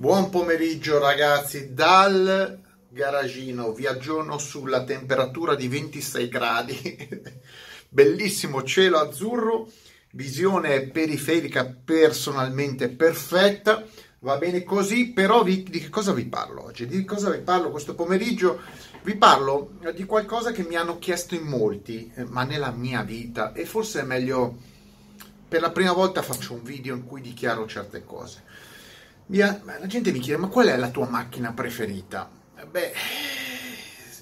Buon pomeriggio ragazzi dal garagino, vi aggiorno sulla temperatura di 26 gradi, bellissimo cielo azzurro, visione periferica personalmente perfetta, va bene così, però vi, di che cosa vi parlo oggi? Di cosa vi parlo questo pomeriggio? Vi parlo di qualcosa che mi hanno chiesto in molti, eh, ma nella mia vita, e forse è meglio, per la prima volta faccio un video in cui dichiaro certe cose. Via, la gente mi chiede, ma qual è la tua macchina preferita? Beh,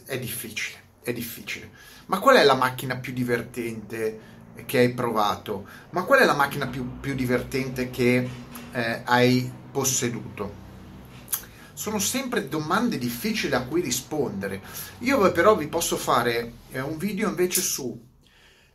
è difficile, è difficile. Ma qual è la macchina più divertente che hai provato? Ma qual è la macchina più, più divertente che eh, hai posseduto? Sono sempre domande difficili a cui rispondere. Io però vi posso fare eh, un video invece su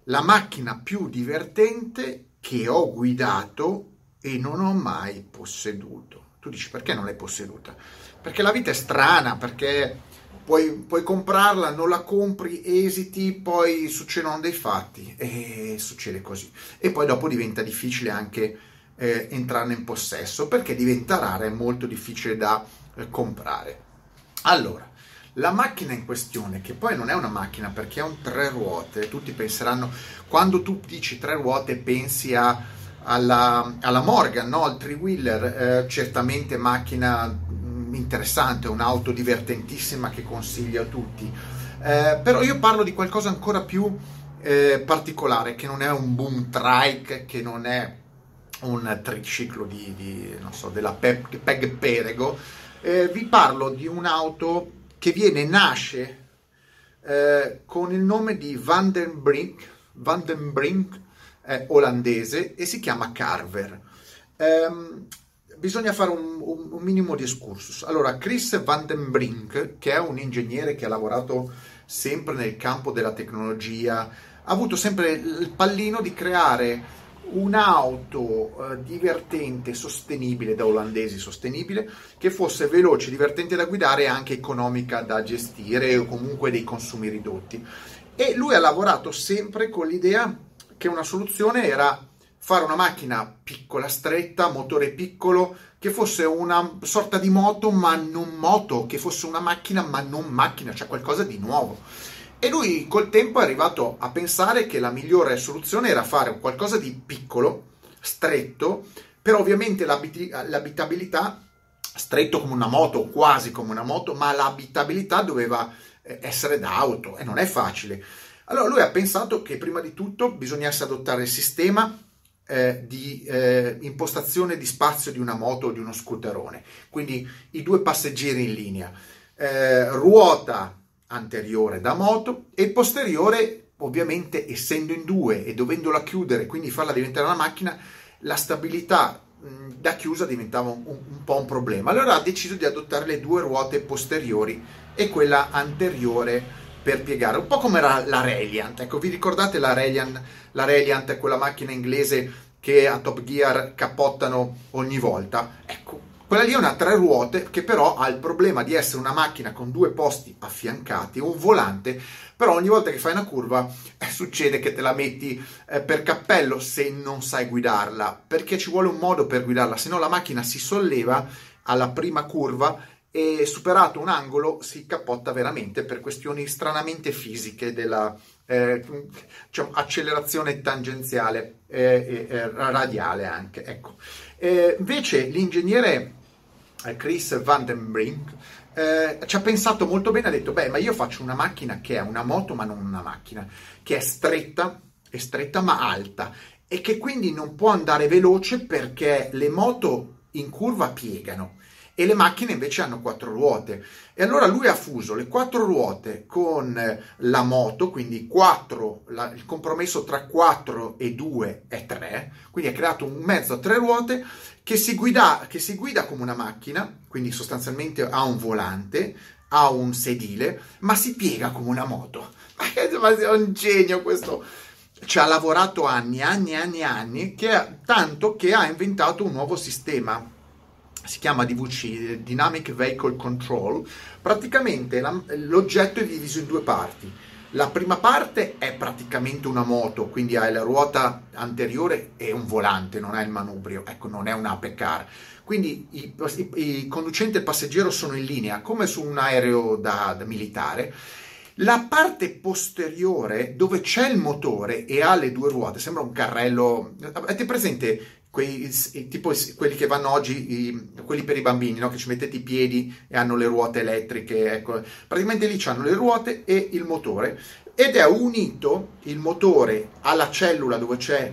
la macchina più divertente che ho guidato e non ho mai posseduto. Tu dici perché non l'hai posseduta? Perché la vita è strana, perché puoi, puoi comprarla, non la compri, esiti, poi succedono dei fatti e succede così. E poi dopo diventa difficile anche eh, entrarne in possesso perché diventa rara e molto difficile da eh, comprare. Allora, la macchina in questione, che poi non è una macchina perché ha un tre ruote, tutti penseranno, quando tu dici tre ruote pensi a, alla, alla, Morgan, no? al three-wheeler, eh, certamente macchina mm, interessante, un'auto divertentissima che consiglio a tutti, eh, però io parlo di qualcosa ancora più eh, particolare, che non è un boom trike, che non è un triciclo di, di non so, della Peg, Peg Perego, eh, vi parlo di un'auto che viene, nasce eh, con il nome di Van den Eh, olandese e si chiama Carver. Um, bisogna fare un, un, un, minimo di excursus. Allora, Chris Van den Brink, che è un ingegnere che ha lavorato sempre nel campo della tecnologia, ha avuto sempre il pallino di creare un'auto eh, divertente, sostenibile, da olandesi sostenibile, che fosse veloce, divertente da guidare e anche economica da gestire o comunque dei consumi ridotti. E lui ha lavorato sempre con l'idea che una soluzione era fare una macchina piccola, stretta, motore piccolo, che fosse una sorta di moto ma non moto, che fosse una macchina ma non macchina, cioè qualcosa di nuovo. E lui col tempo è arrivato a pensare che la migliore soluzione era fare qualcosa di piccolo, stretto, però ovviamente l'abit- l'abitabilità, stretto come una moto, quasi come una moto, ma l'abitabilità doveva eh, essere d'auto e non è facile. Allora lui ha pensato che prima di tutto bisognasse adottare il sistema eh, di eh, impostazione di spazio di una moto o di uno scooterone, quindi i due passeggeri in linea, eh, ruota anteriore da moto e posteriore ovviamente essendo in due e dovendola chiudere, quindi farla diventare una macchina, la stabilità da chiusa diventava un, un, po' un problema. Allora ha deciso di adottare le due ruote posteriori e quella anteriore per piegare, un po' come era la Reliant. Ecco, vi ricordate la Reliant? La Reliant è quella macchina inglese che a Top Gear cappottano ogni volta. Ecco, quella lì è una tre ruote che però ha il problema di essere una macchina con due posti affiancati, un volante, però ogni volta che fai una curva eh, succede che te la metti eh, per cappello se non sai guidarla, perché ci vuole un modo per guidarla, se no la macchina si solleva alla prima curva e superato un angolo si cappotta veramente per questioni stranamente fisiche della eh, diciamo, accelerazione tangenziale e eh, radiale anche. Ecco. invece l'ingegnere eh, Chris Van den Brink eh, ci ha pensato molto bene, ha detto, beh, ma io faccio una macchina che è una moto ma non una macchina, che è stretta, è stretta ma alta e che quindi non può andare veloce perché le moto in curva piegano e le macchine invece hanno quattro ruote. E allora lui ha fuso le quattro ruote con eh, la moto, quindi 4, la, il compromesso tra 4 e 2 è 3, quindi ha creato un mezzo a tre ruote che si, guida, che si guida come una macchina, quindi sostanzialmente ha un volante, ha un sedile, ma si piega come una moto. Ma è un genio questo! Ci ha lavorato anni, anni, anni, anni, che, tanto che ha inventato un nuovo sistema si chiama DVC, Dynamic Vehicle Control, praticamente la, l'oggetto è diviso in due parti. La prima parte è praticamente una moto, quindi hai la ruota anteriore e un volante, non hai il manubrio, ecco, non è un ape car. Quindi i, i, conducente e il passeggero sono in linea, come su un aereo da, da militare. La parte posteriore, dove c'è il motore e ha le due ruote, sembra un carrello. Avete presente quei, tipo quelli che vanno oggi, i, quelli per i bambini, no? che ci mettete i piedi e hanno le ruote elettriche, ecco. praticamente lì hanno le ruote e il motore ed è unito il motore alla cellula dove c'è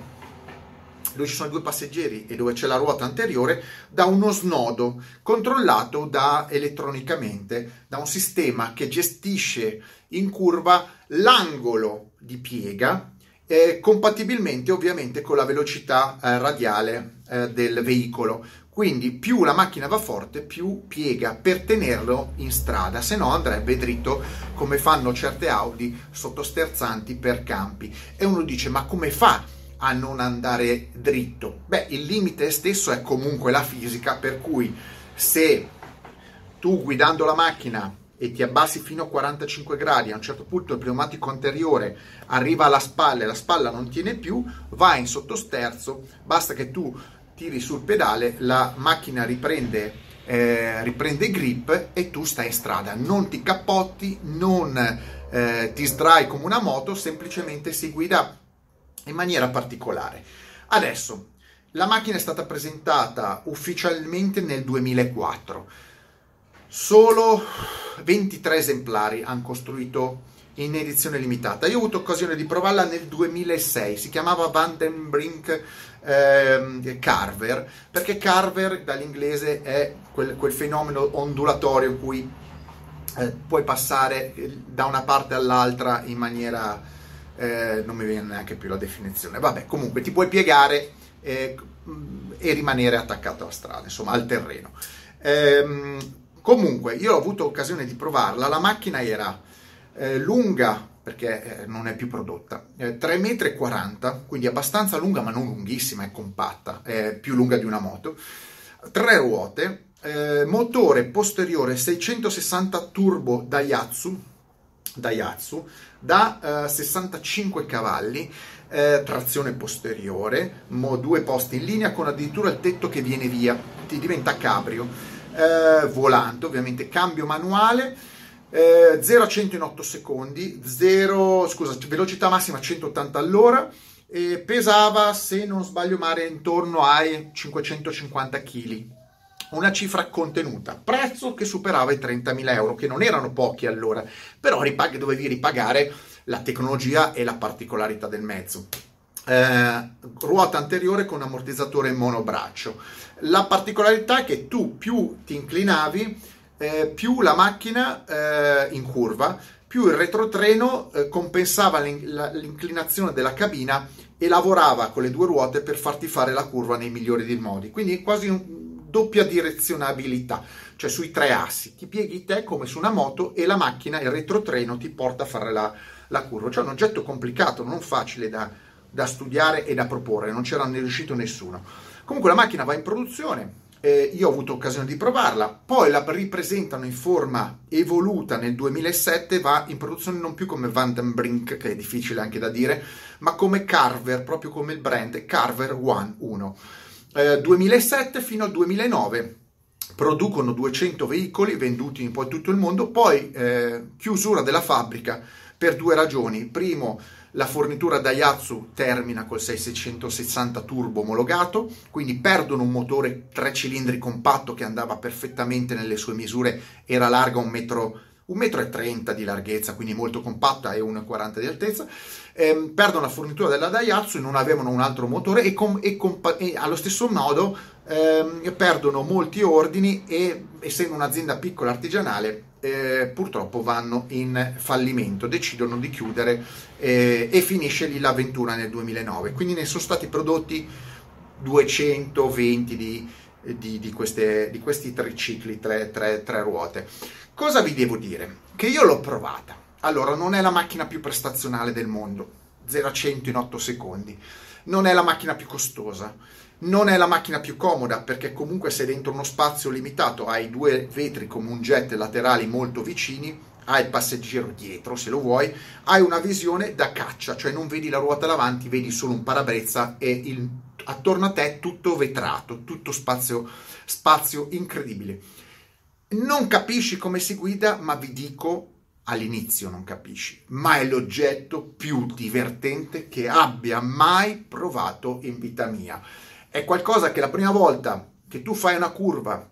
dove ci sono due passeggeri e dove c'è la ruota anteriore, da uno snodo controllato da, elettronicamente da un sistema che gestisce in curva l'angolo di piega eh, compatibilmente ovviamente con la velocità eh, radiale eh, del veicolo. Quindi più la macchina va forte, più piega per tenerlo in strada, se no andrebbe dritto come fanno certe Audi sottosterzanti per campi. E uno dice ma come fa a non andare dritto? Beh, il limite stesso è comunque la fisica, per cui se tu guidando la macchina e ti abbassi fino a 45 gradi, a un certo punto il pneumatico anteriore arriva alla spalla e la spalla non tiene più, vai in sottosterzo, basta che tu tiri sul pedale, la macchina riprende, eh, riprende grip e tu stai in strada, non ti cappotti, non eh, ti sdrai come una moto, semplicemente si guida in maniera particolare. Adesso, la macchina è stata presentata ufficialmente nel 2004 Solo 23 esemplari hanno costruito in edizione limitata. Io ho avuto occasione di provarla nel 2006, si chiamava Vandenbrink eh, Carver, perché Carver dall'inglese è quel, quel fenomeno ondulatorio in cui eh, puoi passare da una parte all'altra in maniera... Eh, non mi viene neanche più la definizione. Vabbè, comunque ti puoi piegare eh, e rimanere attaccato alla strada, insomma, al terreno. Ehm, Comunque, io ho avuto occasione di provarla, la macchina era eh, lunga, perché eh, non è più prodotta, eh, 3,40 m, quindi abbastanza lunga ma non lunghissima, è compatta, è più lunga di una moto, tre ruote, eh, motore posteriore 660 turbo Daihatsu, Daihatsu da 65 eh, cavalli, eh, trazione posteriore, mo, due posti in linea con addirittura il tetto che viene via, ti diventa cabrio eh, volante, ovviamente cambio manuale, eh, 0 a 100 in 8 secondi, 0, scusa, velocità massima 180 all'ora, e pesava, se non sbaglio male, intorno ai 550 kg. Una cifra contenuta, prezzo che superava i 30.000 euro, che non erano pochi allora, però ripag- dovevi ripagare la tecnologia e la particolarità del mezzo. Eh, ruota anteriore con ammortizzatore monobraccio. La particolarità è che tu più ti inclinavi, eh, più la macchina eh, in curva, più il retrotreno eh, compensava l'inclinazione della cabina e lavorava con le due ruote per farti fare la curva nei migliori dei modi. Quindi quasi un, doppia direzionabilità, cioè sui tre assi. Ti pieghi te come su una moto e la macchina, il retrotreno, ti porta a fare la, la curva. Cioè un oggetto complicato, non facile da, da studiare e da proporre, non c'era ne riuscito nessuno. Comunque la macchina va in produzione, eh, io ho avuto occasione di provarla, poi la ripresentano in forma evoluta nel 2007, va in produzione non più come Vandenbrink, che è difficile anche da dire, ma come Carver, proprio come il brand Carver One 1 eh, 2007 fino al 2009 producono 200 veicoli venduti in poi tutto il mondo, poi eh, chiusura della fabbrica per due ragioni. Primo, la fornitura Daihatsu termina col 6660 turbo omologato, quindi perdono un motore tre cilindri compatto che andava perfettamente nelle sue misure, era larga 1,90 m 1,30 m di larghezza, quindi molto compatta e 1,40 m di altezza. Ehm, perdono la fornitura della Daihatsu, non avevano un altro motore e, com- e, compa- e allo stesso modo ehm, perdono molti ordini e essendo un'azienda piccola artigianale eh, purtroppo vanno in fallimento, decidono di chiudere eh, e finisce lì l'avventura nel 2009. Quindi ne sono stati prodotti 220 di, di, di, queste, di questi tre cicli, tre, tre, tre ruote. Cosa vi devo dire? Che io l'ho provata. Allora, non è la macchina più prestazionale del mondo, 0 a 100 in 8 secondi, non è la macchina più costosa, non è la macchina più comoda perché comunque sei dentro uno spazio limitato, hai due vetri come un jet laterali molto vicini, hai il passeggero dietro se lo vuoi, hai una visione da caccia, cioè non vedi la ruota davanti, vedi solo un parabrezza e il, attorno a te tutto vetrato, tutto spazio, spazio incredibile. Non capisci come si guida, ma vi dico all'inizio non capisci, ma è l'oggetto più divertente che abbia mai provato in vita mia. È qualcosa che la prima volta che tu fai una curva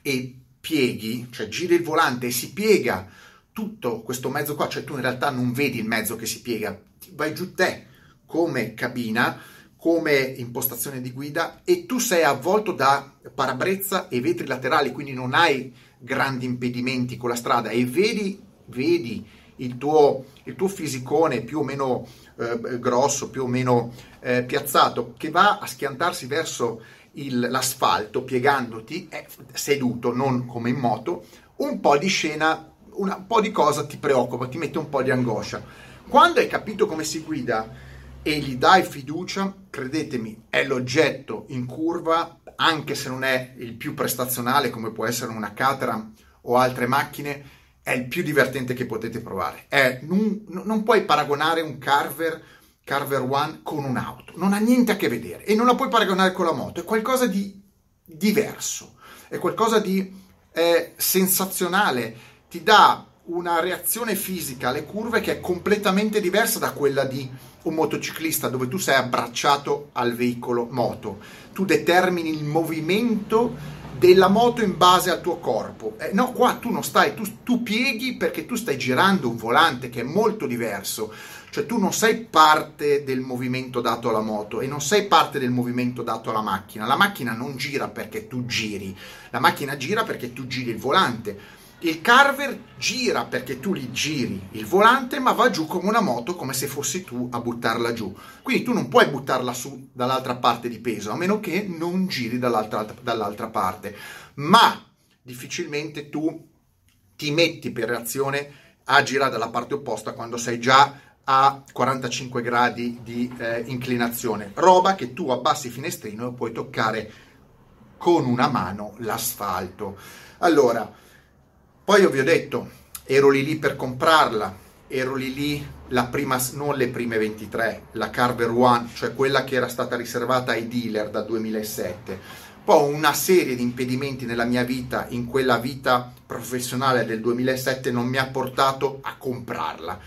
e pieghi, cioè giri il volante e si piega tutto questo mezzo qua, cioè tu in realtà non vedi il mezzo che si piega, vai giù te come cabina, come impostazione di guida e tu sei avvolto da parabrezza e vetri laterali, quindi non hai grandi impedimenti con la strada e vedi, vedi il tuo, il tuo fisicone più o meno eh, grosso, più o meno eh, piazzato, che va a schiantarsi verso il, l'asfalto piegandoti, è seduto, non come in moto, un po' di scena, una, un po' di cosa ti preoccupa, ti mette un po' di angoscia. Quando hai capito come si guida e gli dai fiducia, credetemi, è l'oggetto in curva, anche se non è il più prestazionale come può essere una Caterham o altre macchine, è il più divertente che potete provare. È, non, non puoi paragonare un Carver Carver One con un'auto. Non ha niente a che vedere e non la puoi paragonare con la moto. È qualcosa di diverso, è qualcosa di eh, sensazionale. Ti dà una reazione fisica alle curve che è completamente diversa da quella di un motociclista dove tu sei abbracciato al veicolo moto. Tu determini il movimento della moto in base al tuo corpo. Eh, no, qua tu non stai, tu, tu pieghi perché tu stai girando un volante che è molto diverso cioè tu non sei parte del movimento dato alla moto e non sei parte del movimento dato alla macchina. La macchina non gira perché tu giri, la macchina gira perché tu giri il volante. Il carver gira perché tu gli giri il volante, ma va giù come una moto, come se fossi tu a buttarla giù. Quindi tu non puoi buttarla su dall'altra parte di peso, a meno che non giri dall'altra, dall'altra parte. Ma difficilmente tu ti metti per reazione a girare dalla parte opposta quando sei già a 45 gradi di eh, inclinazione, roba che tu abbassi il finestrino e puoi toccare con una mano l'asfalto. Allora, poi io vi ho detto, ero lì lì per comprarla, ero lì lì la prima, non le prime 23, la Carver One, cioè quella che era stata riservata ai dealer da 2007. Poi una serie di impedimenti nella mia vita, in quella vita professionale del 2007, non mi ha portato a comprarla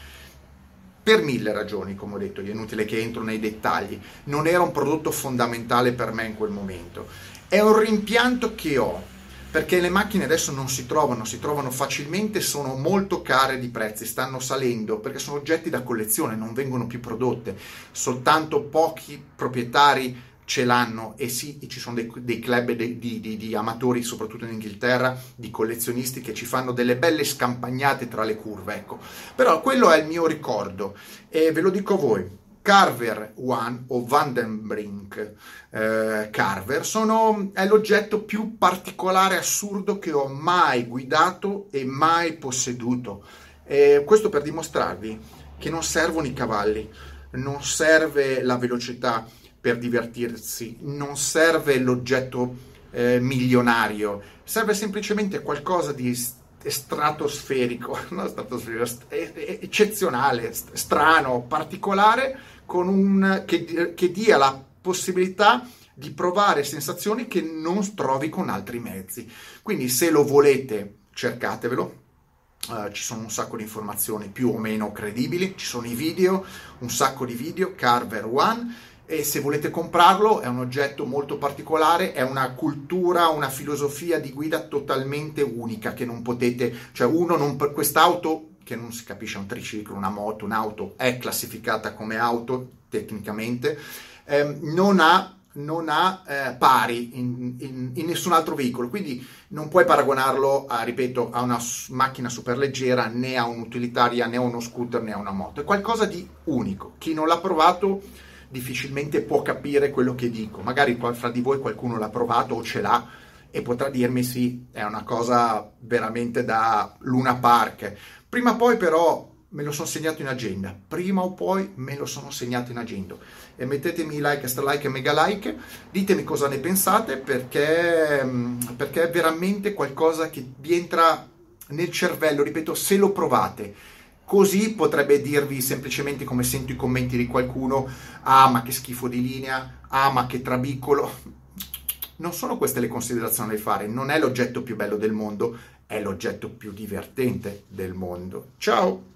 per mille ragioni, come ho detto, è inutile che entro nei dettagli. Non era un prodotto fondamentale per me in quel momento. È un rimpianto che ho, perché le macchine adesso non si trovano, si trovano facilmente, sono molto care di prezzi, stanno salendo perché sono oggetti da collezione, non vengono più prodotte. Soltanto pochi proprietari ce l'hanno e sì, ci sono dei, dei club di, di, di, amatori, soprattutto in Inghilterra, di collezionisti che ci fanno delle belle scampagnate tra le curve, ecco. Però quello è il mio ricordo e ve lo dico a voi. Carver One o Vandenbrink eh, Carver sono, è l'oggetto più particolare e assurdo che ho mai guidato e mai posseduto. E questo per dimostrarvi che non servono i cavalli, non serve la velocità, per divertirsi, non serve l'oggetto eh, milionario, serve semplicemente qualcosa di stratosferico, no, stratosferico eccezionale, strano, particolare, un, che, che dia la possibilità di provare sensazioni che non trovi con altri mezzi. Quindi se lo volete, cercatevelo. Uh, ci sono un sacco di informazioni più o meno credibili, ci sono i video, un sacco di video, Carver One, e se volete comprarlo è un oggetto molto particolare, è una cultura, una filosofia di guida totalmente unica che non potete, cioè uno non per quest'auto che non si capisce un triciclo, una moto, un'auto è classificata come auto tecnicamente, ehm, non ha non ha eh, pari in, in, in, nessun altro veicolo, quindi non puoi paragonarlo a, ripeto, a una macchina superleggera, né a un'utilitaria, né a uno scooter, né a una moto. È qualcosa di unico. Chi non l'ha provato difficilmente può capire quello che dico. Magari fra di voi qualcuno l'ha provato o ce l'ha e potrà dirmi sì, è una cosa veramente da Luna Park. Prima o poi però me lo sono segnato in agenda, prima o poi me lo sono segnato in agenda. E mettetemi like, extra like e mega like, ditemi cosa ne pensate perché, perché è veramente qualcosa che vi entra nel cervello, ripeto, se lo provate. Così potrebbe dirvi semplicemente come sento i commenti di qualcuno, ah ma che schifo di linea, ah ma che trabicolo. Non sono queste le considerazioni da fare, non è l'oggetto più bello del mondo, è l'oggetto più divertente del mondo. Ciao!